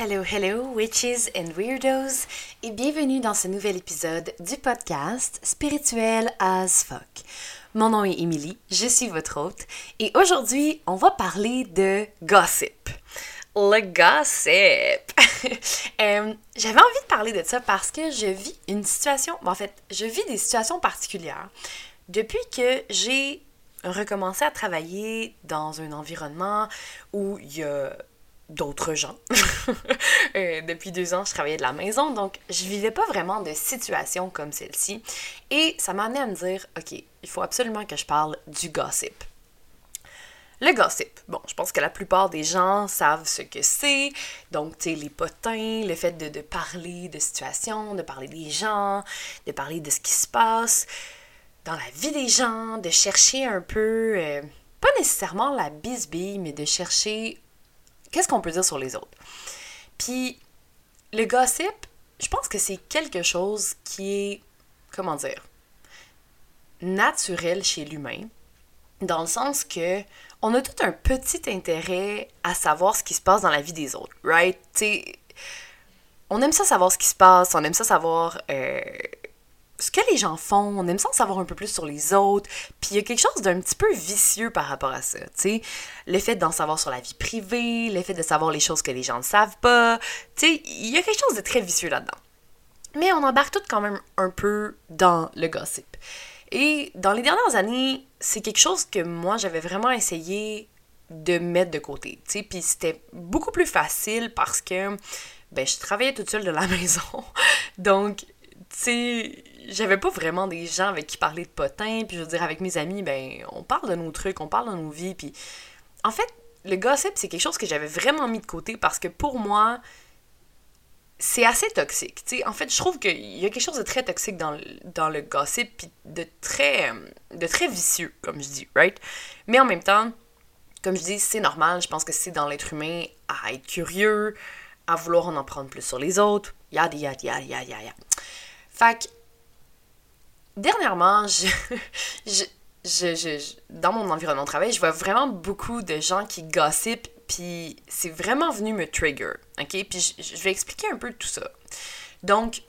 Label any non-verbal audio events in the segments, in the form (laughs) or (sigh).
Hello, hello, witches and weirdos, et bienvenue dans ce nouvel épisode du podcast Spirituel as fuck. Mon nom est Emily, je suis votre hôte, et aujourd'hui, on va parler de gossip. Le gossip! (laughs) Euh, j'avais envie de parler de ça parce que je vis une situation, en fait, je vis des situations particulières depuis que j'ai recommencé à travailler dans un environnement où il y a d'autres gens. (laughs) Euh, depuis deux ans, je travaillais de la maison, donc je vivais pas vraiment de situations comme celle-ci. Et ça m'a amené à me dire, OK, il faut absolument que je parle du gossip. Le gossip. Bon, je pense que la plupart des gens savent ce que c'est. Donc, tu sais, les potins, le fait de, de, parler de situations, de parler des gens, de parler de ce qui se passe dans la vie des gens, de chercher un peu, euh, pas nécessairement la bisbille, mais de chercher qu'est-ce qu'on peut dire sur les autres? Puis, le gossip, je pense que c'est quelque chose qui est, comment dire, naturel chez l'humain, dans le sens que on a tout un petit intérêt à savoir ce qui se passe dans la vie des autres, right? T'sais, on aime ça savoir ce qui se passe, on aime ça savoir euh, ce que les gens font, on aime ça en savoir un peu plus sur les autres, puis il y a quelque chose d'un petit peu vicieux par rapport à ça, tu sais. Le fait d'en savoir sur la vie privée, le fait de savoir les choses que les gens ne savent pas, tu sais, il y a quelque chose de très vicieux là-dedans. Mais on embarque tout quand même un peu dans le gossip. Et dans les dernières années, c'est quelque chose que moi, j'avais vraiment essayé de mettre de côté, tu sais, puis c'était beaucoup plus facile parce que, ben, je travaillais toute seule de la (laughs) maison, donc, sais, j'avais pas vraiment des gens avec qui parler de potins, puis je veux dire, avec mes amis, ben, on parle de nos trucs, on parle de nos vies, puis en fait, le gossip, c'est quelque chose que j'avais vraiment mis de côté parce que pour moi, c'est assez toxique. En fait, je trouve qu'il y a quelque chose de très toxique dans le, gossip, puis de très, vicieux, comme je dis, right? Mais en même temps, comme je dis, c'est normal, je pense que c'est dans l'être humain à être curieux, à vouloir en, en prendre plus sur les autres, yada yada yada yada yada. Fait que, dernièrement, (laughs) je, je, je, je, dans mon environnement de travail, je vois vraiment beaucoup de gens qui gossipent, puis c'est vraiment venu me trigger, ok? Puis je, vais expliquer un peu tout ça. Donc,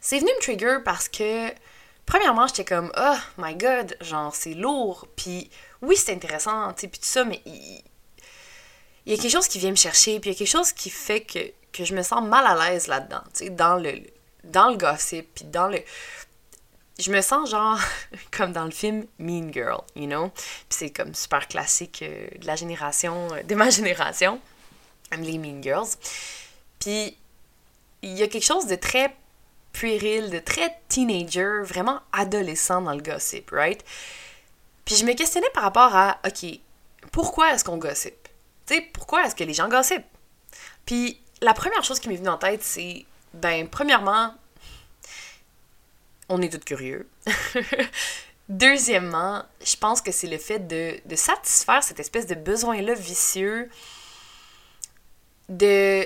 c'est venu me trigger parce que, premièrement, j'étais comme, oh my god, genre, c'est lourd, puis oui, c'est intéressant, tu sais, puis tout ça, mais il, il, y a quelque chose qui vient me chercher, puis il y a quelque chose qui fait que, que je me sens mal à l'aise là-dedans, tu sais, dans le, dans le gossip, puis dans le je me sens genre (laughs) comme dans le film Mean Girl, you know? Puis c'est comme super classique euh, de la génération, euh, de ma (laughs) génération, les Mean Girls. Puis il y a quelque chose de très puéril, de très teenager, vraiment adolescent dans le gossip, right? Puis je me questionnais par rapport à, OK, pourquoi est-ce qu'on gossip? Tu sais, pourquoi est-ce que les gens gossipent? Puis la première chose qui m'est venue en tête, c'est, ben, premièrement, on est tous curieux. (laughs) Deuxièmement, je pense que c'est le fait de, de, satisfaire cette espèce de besoin-là vicieux de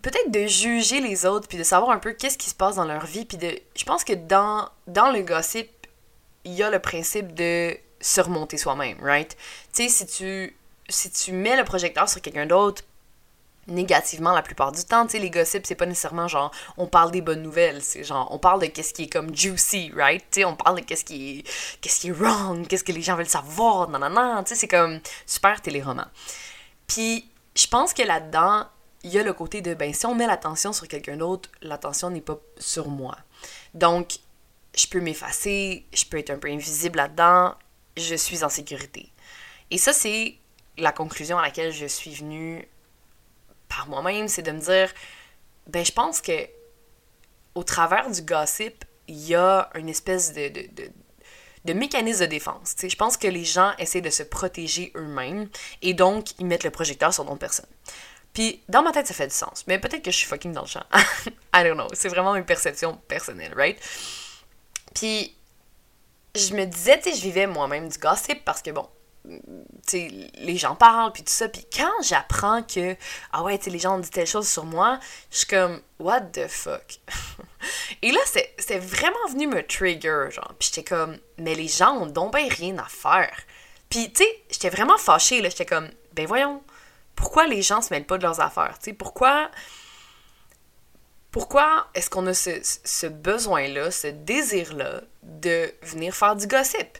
peut-être de juger les autres puis de savoir un peu qu'est-ce qui se passe dans leur vie puis de je pense que dans dans le gossip il y a le principe de surmonter soi-même right? Tu sais si tu si tu mets le projecteur sur quelqu'un d'autre négativement la plupart du temps. Tu sais, les gossips, c'est pas nécessairement genre on parle des bonnes nouvelles, c'est genre on parle de qu'est-ce qui est comme juicy, right? Tu sais, on parle de qu'est-ce qui est qui est wrong, qu'est-ce que les gens veulent savoir, non non non, tu sais, c'est comme super téléroman. Puis je pense que là-dedans, il y a le côté de ben si on met l'attention sur quelqu'un d'autre, l'attention n'est pas sur moi. Donc je peux m'effacer, je peux être un peu invisible là-dedans, je suis en sécurité. Et ça c'est la conclusion à laquelle je suis venue par moi-même, c'est de me dire, ben je pense que au travers du gossip, il y a une espèce de, de, de, mécanisme de défense. Je pense que les gens essaient de se protéger eux-mêmes et donc ils mettent le projecteur sur d'autres personnes. Puis dans ma tête, ça fait du sens. Mais peut-être que je suis fucking dans le champ. (laughs) I don't know. C'est vraiment une perception personnelle, right? Puis je me disais, tu sais, je vivais moi-même du gossip parce que bon, les gens parlent, puis tout ça. Puis quand j'apprends que, ah ouais, les gens ont dit telle chose sur moi, je suis comme, what the fuck? (laughs) Et là, c'est vraiment venu me trigger, genre. Puis j'étais comme, mais les gens ont donc bien rien à faire. Puis, tu sais, j'étais vraiment fâchée, là. J'étais comme, ben voyons, pourquoi les gens se mêlent pas de leurs affaires? Tu sais, pourquoi pourquoi est-ce qu'on a ce, besoin-là, ce désir-là de venir faire du gossip?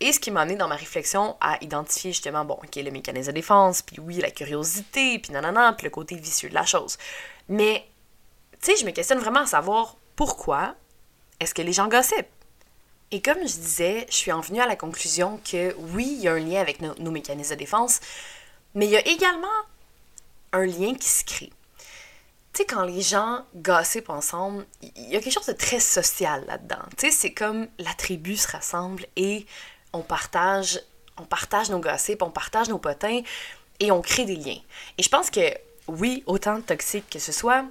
Et ce qui m'a amené dans ma réflexion à identifier justement, bon, ok, le mécanisme de défense, puis oui, la curiosité, puis nanana, puis le côté vicieux de la chose. Mais, tu sais, je me questionne vraiment à savoir pourquoi est-ce que les gens gossipent? Et comme je disais, je suis en venue à la conclusion que oui, il y a un lien avec nos mécanismes de défense, mais il y a également un lien qui se crée. Tu sais, quand les gens gossipent ensemble, il y a quelque chose de très social là-dedans. Tu sais, c'est comme la tribu se rassemble et on partage, on partage nos gossips, on partage nos potins et on crée des liens. Et je pense que, oui, autant toxique que ce soit,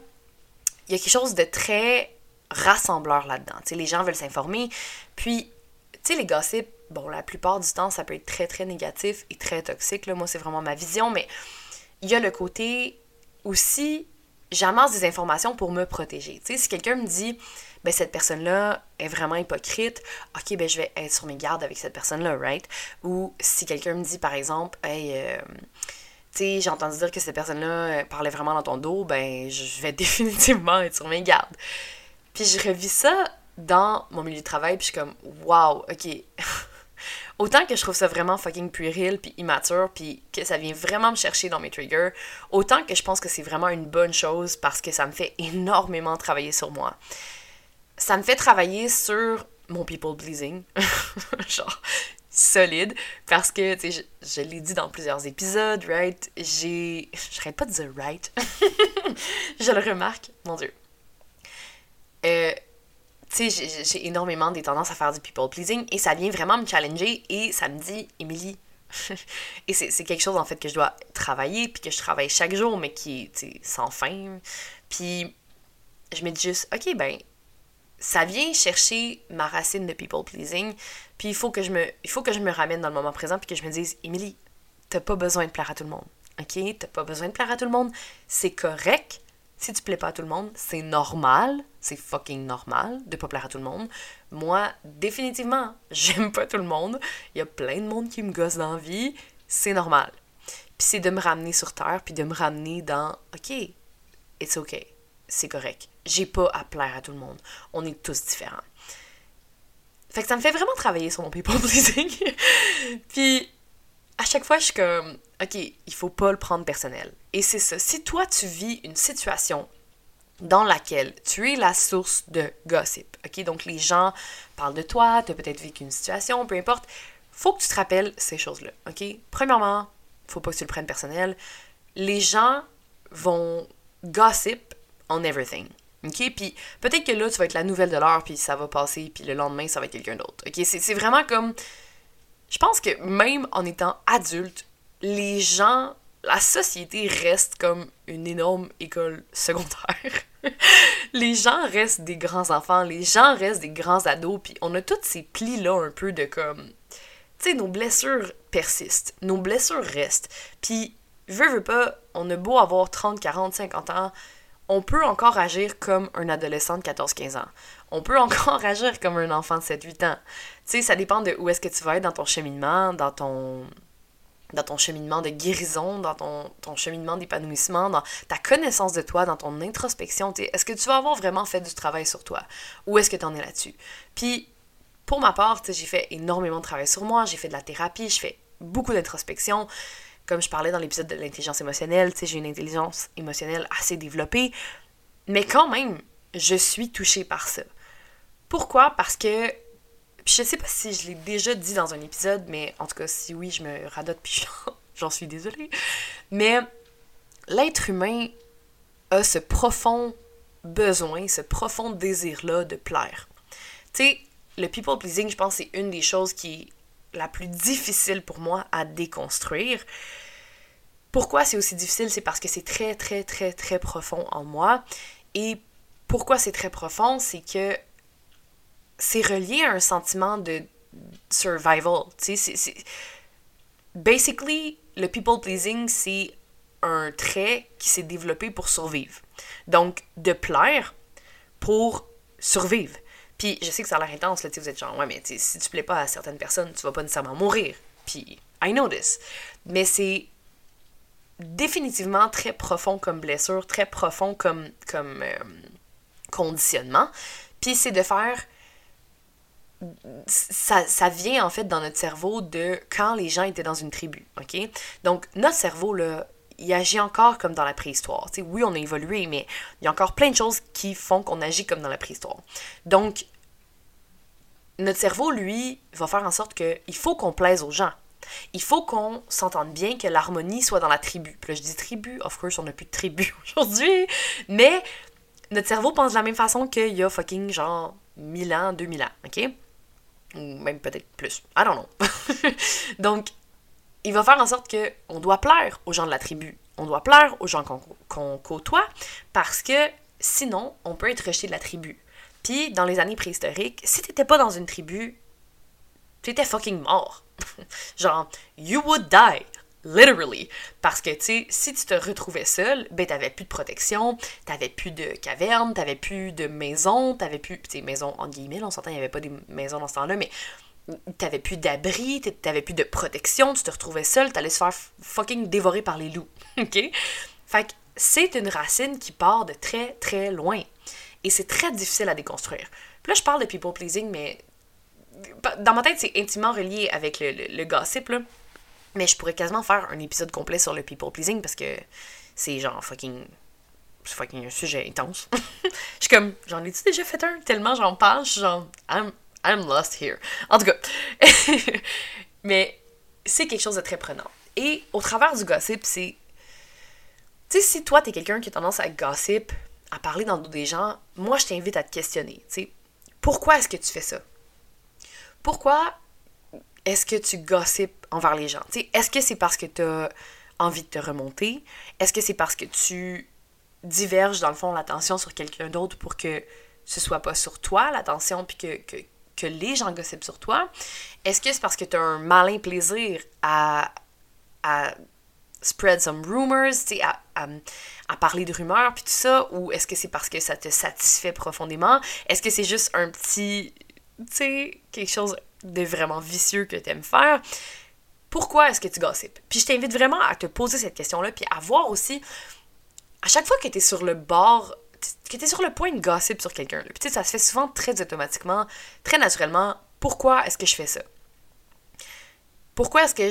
il y a quelque chose de très rassembleur là-dedans. Les gens veulent s'informer. Puis, tu sais, les gossips, bon, la plupart du temps, ça peut être très, très négatif et très toxique. Moi, c'est vraiment ma vision, mais il y a le côté aussi, j'amasse des informations pour me protéger. Tu sais, si quelqu'un me dit, ben, cette personne-là est vraiment hypocrite, ok, ben, je vais être sur mes gardes avec cette personne-là, right? Ou si quelqu'un me dit, par exemple, hey, euh, tu sais, j'ai entendu dire que cette personne-là euh, parlait vraiment dans ton dos, ben, je vais (laughs) définitivement être sur mes gardes. Puis je revis ça dans mon milieu de travail, puis je suis comme, wow, ok. (laughs) autant que je trouve ça vraiment fucking puéril puis immature puis que ça vient vraiment me chercher dans mes triggers, autant que je pense que c'est vraiment une bonne chose parce que ça me fait (laughs) énormément travailler sur moi. Ça me fait travailler sur mon people pleasing, (laughs) genre solide parce que tu sais je, l'ai dit dans plusieurs épisodes, right? J'ai je pas de dire right. (laughs) je le remarque, mon dieu. Euh, tu sais, j'ai énormément des tendances à faire du people pleasing et ça vient vraiment me challenger et ça me dit, Émilie, (laughs) et c'est quelque chose en fait que je dois travailler puis que je travaille chaque jour mais qui est sans fin. Puis je me dis juste, ok, ben, ça vient chercher ma racine de people pleasing puis il faut que je me, il faut que je me ramène dans le moment présent puis que je me dise, Émilie, t'as pas besoin de plaire à tout le monde. Ok, t'as pas besoin de plaire à tout le monde. C'est correct si tu plais pas à tout le monde, c'est normal, c'est fucking normal de pas plaire à tout le monde. Moi, définitivement, (laughs) j'aime pas tout le monde. Il y a plein de monde qui me gosse dans la vie, c'est normal. Puis c'est de me ramener sur terre, puis de me ramener dans OK, it's OK, c'est correct. J'ai pas à plaire à tout le monde. On est tous différents. Fait que ça me fait vraiment travailler sur mon people (laughs) pleasing. puis à chaque fois, je suis comme, OK, il faut pas le prendre personnel. Et c'est ça. Si toi, tu vis une situation dans laquelle tu es la source de gossip, OK? Donc, les gens parlent de toi, tu as peut-être vécu une situation, peu importe. faut que tu te rappelles ces choses-là, OK? Premièrement, faut pas que tu le prennes personnel. Les gens vont gossip on everything. OK? Puis peut-être que là, tu vas être la nouvelle de l'heure, puis ça va passer, puis le lendemain, ça va être quelqu'un d'autre. OK? C'est vraiment comme je pense que même en étant adulte, les gens, la société reste comme une énorme école (laughs) secondaire. les gens restent des grands enfants, les gens restent des grands ados, puis on a tous ces plis-là un peu de comme. Tu sais, nos blessures persistent, nos blessures restent. Puis, veux, veux pas, on a beau avoir 30, 40, 50 ans, on peut encore agir comme un adolescent de 14-15 ans. On peut (laughs) encore agir comme un enfant de 7-8 ans. Tu sais, ça dépend de où est-ce que tu vas être dans ton cheminement, dans ton cheminement de guérison, dans ton, ton cheminement d'épanouissement, dans ta connaissance de toi, dans ton introspection. Est-ce que tu vas avoir vraiment fait du travail sur toi? Où est-ce que tu en es là-dessus? Puis, pour ma part, j'ai fait énormément de travail sur moi, j'ai fait de la thérapie, je fais beaucoup d'introspection comme je parlais dans l'épisode de l'intelligence émotionnelle, tu sais, j'ai une intelligence émotionnelle assez développée, mais quand même, je suis touchée par ça. Pourquoi? Parce que, je sais pas si je l'ai déjà dit dans un épisode, mais en tout cas, si oui, je me radote puis (laughs) j'en suis désolée, mais l'être humain a ce profond besoin, ce profond désir-là de plaire. Tu sais, le people pleasing, je pense, c'est une des choses qui la plus difficile pour moi à déconstruire. Pourquoi c'est aussi difficile? C'est parce que c'est très, très, très, très profond en moi. Et pourquoi c'est très profond? C'est que c'est relié à un sentiment de survival. c'est... Basically, le people pleasing, c'est un trait qui s'est développé pour survivre. Donc, de plaire pour survivre. Puis je sais que ça a l'air intense, là, vous êtes genre, ouais, mais si tu plais pas à certaines personnes, tu vas pas nécessairement mourir. Puis I know this. Mais c'est définitivement très profond comme blessure, très profond comme, comme euh, conditionnement. Puis c'est de faire ça, ça, vient en fait dans notre cerveau de quand les gens étaient dans une tribu, ok? Donc notre cerveau, là, il agit encore comme dans la préhistoire. sais oui, on a évolué, mais il y a encore plein de choses qui font qu'on agit comme dans la préhistoire. Donc, notre cerveau, lui, va faire en sorte qu'il faut qu'on plaise aux gens. Il faut qu'on s'entende bien, que l'harmonie soit dans la tribu. Puis là, je dis tribu, of course, on n'a plus de tribu (laughs) aujourd'hui, mais notre cerveau pense de la même façon qu'il y a fucking genre 1000 ans, 2000 ans, ok? Ou même peut-être plus. I don't know. (laughs) Donc, il va faire en sorte que on doit plaire aux gens de la tribu. On doit plaire aux gens qu'on côtoie parce que sinon, on peut être rejeté de la tribu. Puis, dans les années préhistoriques, si t'étais pas dans une tribu, tu étais fucking mort. (laughs) Genre, you would die. Literally. Parce que, tu sais, si tu te retrouvais seul, ben, t'avais plus de protection, t'avais plus de caverne, t'avais plus de maison, t'avais plus. Tu sais, maison en guillemets, on s'entend, il y avait pas des maisons dans ce temps-là, mais t'avais plus d'abri, t'avais plus de protection, tu te retrouvais seul, t'allais se faire fucking dévorer par les loups. (laughs) OK? Fait que c'est une racine qui part de très, très loin. Et c'est très difficile à déconstruire. Là, je parle de people pleasing, mais dans ma tête, c'est intimement relié avec le, le, gossip, là. Mais je pourrais quasiment faire un épisode complet sur le people pleasing parce que c'est genre fucking. C'est fucking un sujet intense. (laughs) je suis comme, j'en ai-tu déjà fait un? Tellement j'en parle, je suis genre, I'm, I'm lost here. En tout cas. (laughs) mais c'est quelque chose de très prenant. Et au travers du gossip, c'est. Tu sais, si toi, t'es quelqu'un qui a tendance à gossip, à parler dans le dos des gens, moi, je t'invite à te questionner. sais, Pourquoi est-ce que tu fais ça? Pourquoi est-ce que tu gossipes envers les gens? Est-ce que c'est parce que tu as envie de te remonter? Est-ce que c'est parce que tu diverges, dans le fond, l'attention sur quelqu'un d'autre pour que ce soit pas sur toi, l'attention, puis que, que, que, les gens gossipent sur toi? Est-ce que c'est parce que tu as un malin plaisir à, à spread some rumors, à, à, à, parler de rumeurs, puis tout ça, ou est-ce que c'est parce que ça te satisfait profondément? Est-ce que c'est juste un petit, tu sais, quelque chose de vraiment vicieux que tu aimes faire? Pourquoi est-ce que tu gossipes? Puis je t'invite vraiment à te poser cette question-là, puis à voir aussi, à chaque fois que tu es sur le bord, que tu es sur le point de gossip sur quelqu'un, puis tu sais, ça se fait souvent très automatiquement, très naturellement, pourquoi est-ce que je fais ça? Pourquoi est-ce que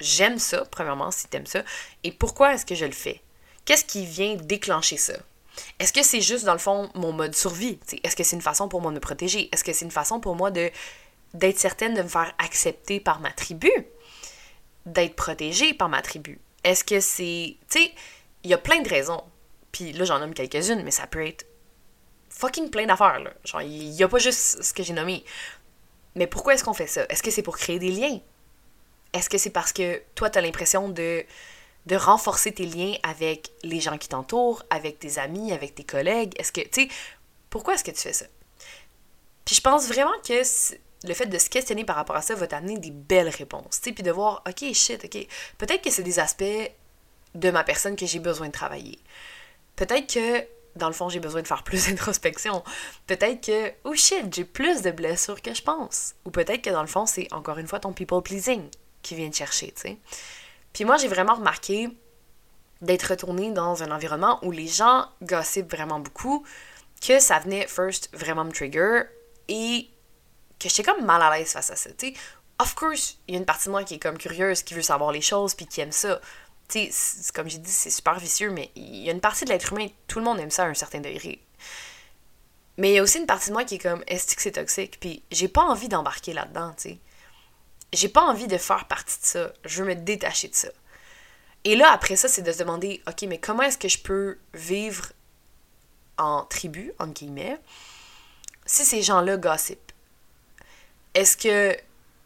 j'aime ça, premièrement, si t'aimes ça, et pourquoi est-ce que je le fais? Qu'est-ce qui vient déclencher ça? Est-ce que c'est juste, dans le fond, mon mode survie? Est-ce que c'est une façon pour moi de me protéger? Est-ce que c'est une façon pour moi de d'être certaine de me faire accepter par ma tribu? D'être protégée par ma tribu? Est-ce que c'est... Tu sais, il y a plein de raisons. Puis là, j'en nomme quelques-unes, mais ça peut être fucking plein d'affaires, là. Genre, il n'y a pas juste ce que j'ai nommé. Mais pourquoi est-ce qu'on fait ça? Est-ce que c'est pour créer des liens? Est-ce que c'est parce que toi, tu as l'impression de, de renforcer tes liens avec les gens qui t'entourent, avec tes amis, avec tes collègues? Est-ce que, tu pourquoi est-ce que tu fais ça? Puis je pense vraiment que le fait de se questionner par rapport à ça va t'amener des belles réponses, tu sais, puis de voir, ok, shit, ok, peut-être que c'est des aspects de ma personne que j'ai besoin de travailler. Peut-être que, dans le fond, j'ai besoin de faire plus (laughs) d'introspection. Peut-être que, oh shit, j'ai plus de blessures que je pense. Ou peut-être que, dans le fond, c'est encore une fois ton people pleasing qui vient te chercher, tu sais. Puis moi, j'ai vraiment remarqué d'être retournée dans un environnement où les gens gossipent vraiment beaucoup, que ça venait first vraiment me trigger et que j'étais comme mal à l'aise face à ça, tu sais. Of course, il y a une partie de moi qui est comme curieuse, qui veut savoir les choses, puis qui aime ça. Tu sais, comme j'ai dit, c'est super vicieux, mais il y a une partie de l'être humain, tout le monde aime ça à un certain degré. Mais il y a aussi une partie de moi qui est comme, est-ce que c'est toxique? Puis j'ai pas envie d'embarquer là-dedans, tu sais j'ai pas envie de faire partie de ça. Je veux me détacher de ça. Et là, après ça, c'est de se demander, OK, mais comment est-ce que je peux vivre en tribu, en guillemets, si ces gens-là gossipent? Est-ce que,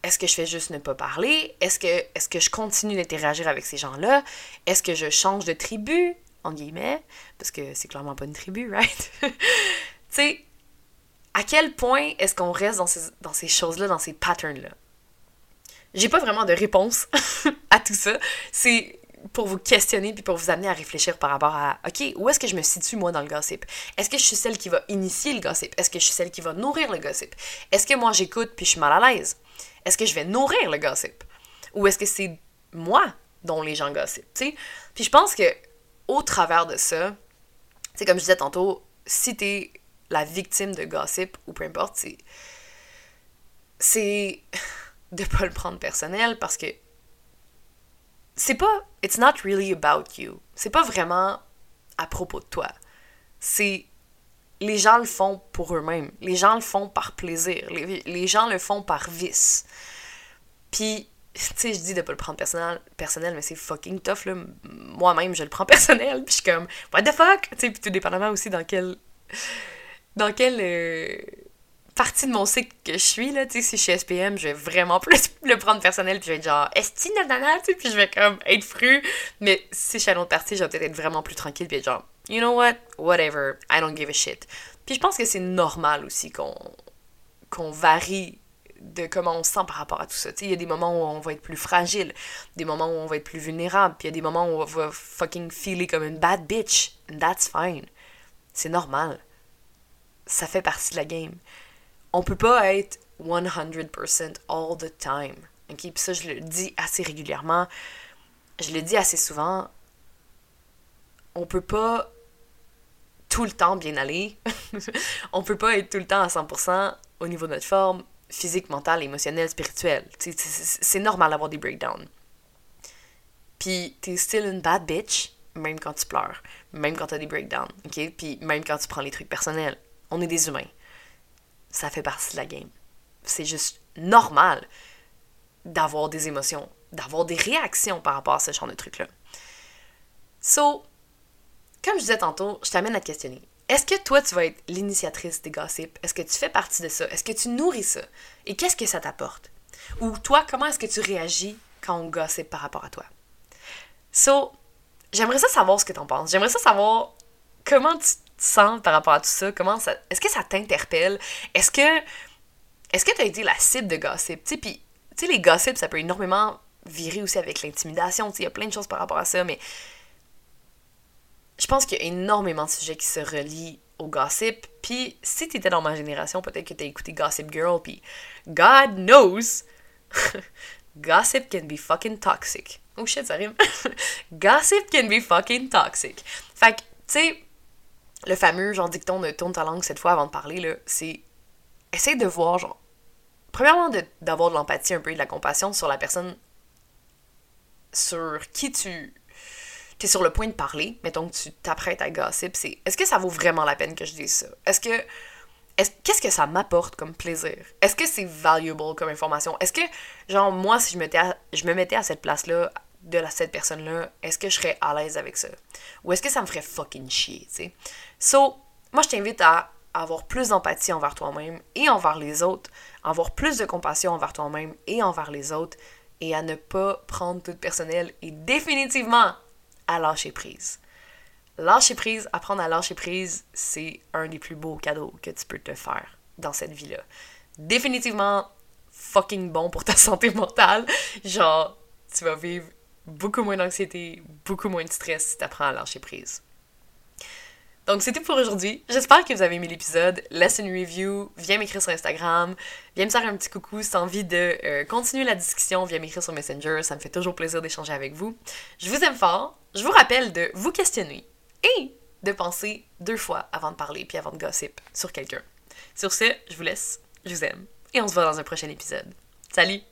est que je fais juste ne pas parler? Est-ce que, est que je continue d'interagir avec ces gens-là? Est-ce que je change de tribu, en guillemets? Parce que c'est clairement pas une tribu, right? (laughs) tu sais, à quel point est-ce qu'on reste dans ces, dans ces choses-là, dans ces patterns-là? J'ai pas vraiment de réponse (laughs) à tout ça. C'est pour vous questionner puis pour vous amener à réfléchir par rapport à OK, où est-ce que je me situe moi dans le gossip? Est-ce que je suis celle qui va initier le gossip? Est-ce que je suis celle qui va nourrir le gossip? Est-ce que moi j'écoute puis je suis mal à l'aise? Est-ce que je vais nourrir le gossip? Ou est-ce que c'est moi dont les gens gossipent, tu. Puis je pense que au travers de ça, c'est comme je disais tantôt, si t'es la victime de gossip ou peu importe, c'est c'est (laughs) de pas le prendre personnel parce que c'est pas it's not really about you. C'est pas vraiment à propos de toi. C'est les gens le font pour eux-mêmes. Les gens le font par plaisir. Les, les gens le font par vice. Puis tu sais, je dis de pas le prendre personnel, personnel mais c'est fucking tough, là. Moi-même, je le prends (laughs) personnel, puis je suis comme, what the fuck? Tu sais, puis tout dépendamment aussi dans quel... Dans quelle euh, partie de mon cycle que je suis, là, tu sais, si je suis SPM, je vais vraiment plus (laughs) le prendre personnel, puis je vais être genre, esti, nanana, tu sais, puis je vais comme être fru, mais si je suis à l'autre partie, je vais peut-être être vraiment plus tranquille, puis être genre, you know what? Whatever, I don't give a shit. Puis je pense que c'est normal aussi qu'on qu'on varie de comment on se sent par rapport à tout ça. Il y a des moments où on va être plus fragile, des moments où on va être plus vulnérable, puis il y a des moments où on va fucking feeler comme une bad bitch. And that's fine. C'est normal. Ça fait partie de la game. On peut pas être 100% all the time. Ok, puis ça, je le dis assez régulièrement. Je le dis assez souvent. On peut pas tout le temps bien aller. (laughs) on peut pas être tout le temps à 100% au niveau de notre forme, physique, mental, émotionnel, spirituel. C'est normal d'avoir des breakdowns. Puis t'es still une bad bitch, même quand tu pleures, même quand t'as des breakdowns, ok? Puis même quand tu prends les trucs personnels. On est des humains. Ça fait partie de la game. C'est juste normal d'avoir des émotions, d'avoir des réactions par rapport à ce genre de trucs-là. So, comme je disais tantôt, je t'amène à te questionner. Est-ce que toi, tu vas être l'initiatrice des gossips? Est-ce que tu fais partie de ça? Est-ce que tu nourris ça? Et qu'est-ce que ça t'apporte? Ou toi, comment est-ce que tu réagis quand on gossip par rapport à toi? So, j'aimerais ça savoir ce que t'en penses. J'aimerais ça savoir comment tu sens par rapport à tout ça? Comment ça... Est-ce que ça t'interpelle? Est-ce que... Est-ce que tu as été la cible de gossip? Tu puis, les gossips, ça peut énormément virer aussi avec l'intimidation. Tu il y a plein de choses par rapport à ça, mais je pense qu'il y a énormément de sujets qui se relient au gossip. Puis si t'étais dans ma génération, peut-être que t'as écouté Gossip Girl, puis God knows, (laughs) gossip can be fucking toxic. Oh shit, ça rime. (laughs) gossip can be fucking toxic. Fait que, tu sais, le fameux genre dicton de tourne ta langue cette fois avant de parler, là, c'est essaye de voir, genre, premièrement, d'avoir de l'empathie un peu et de la compassion sur la personne sur qui tu t'es sur le point de parler, mettons que tu t'apprêtes à gossip, c'est est-ce que ça vaut vraiment la peine que je dise ça? Est-ce que. qu'est-ce que ça m'apporte comme plaisir? Est-ce que c'est valuable comme information? Est-ce que, genre, moi, si je, mettais je me mettais à cette place-là, de la, cette personne-là, est-ce que je serais à l'aise avec ça? Ou est-ce que ça me ferait fucking chier, tu sais? So, moi, je t'invite à avoir plus d'empathie envers toi-même et envers les autres, avoir plus de compassion envers toi-même et envers les autres, et à ne pas prendre tout personnel et définitivement à lâcher prise. Lâcher prise, apprendre à lâcher prise, c'est un des plus beaux cadeaux que tu peux te faire dans cette vie-là. Définitivement fucking bon pour ta (laughs) santé mentale. Genre, tu vas vivre beaucoup moins d'anxiété, beaucoup moins de stress si tu apprends à lâcher prise. Donc c'est tout pour aujourd'hui. J'espère que vous avez aimé l'épisode. Laisse une review, viens m'écrire sur Instagram, viens me faire un petit coucou si t'as envie de euh, continuer la discussion, viens m'écrire sur Messenger, ça me fait toujours plaisir d'échanger avec vous. Je vous aime fort. Je vous rappelle de vous questionner et de penser deux fois avant de parler puis avant de gossip sur quelqu'un. Sur ce, je vous laisse, je vous aime et on se voit dans un prochain épisode. Salut!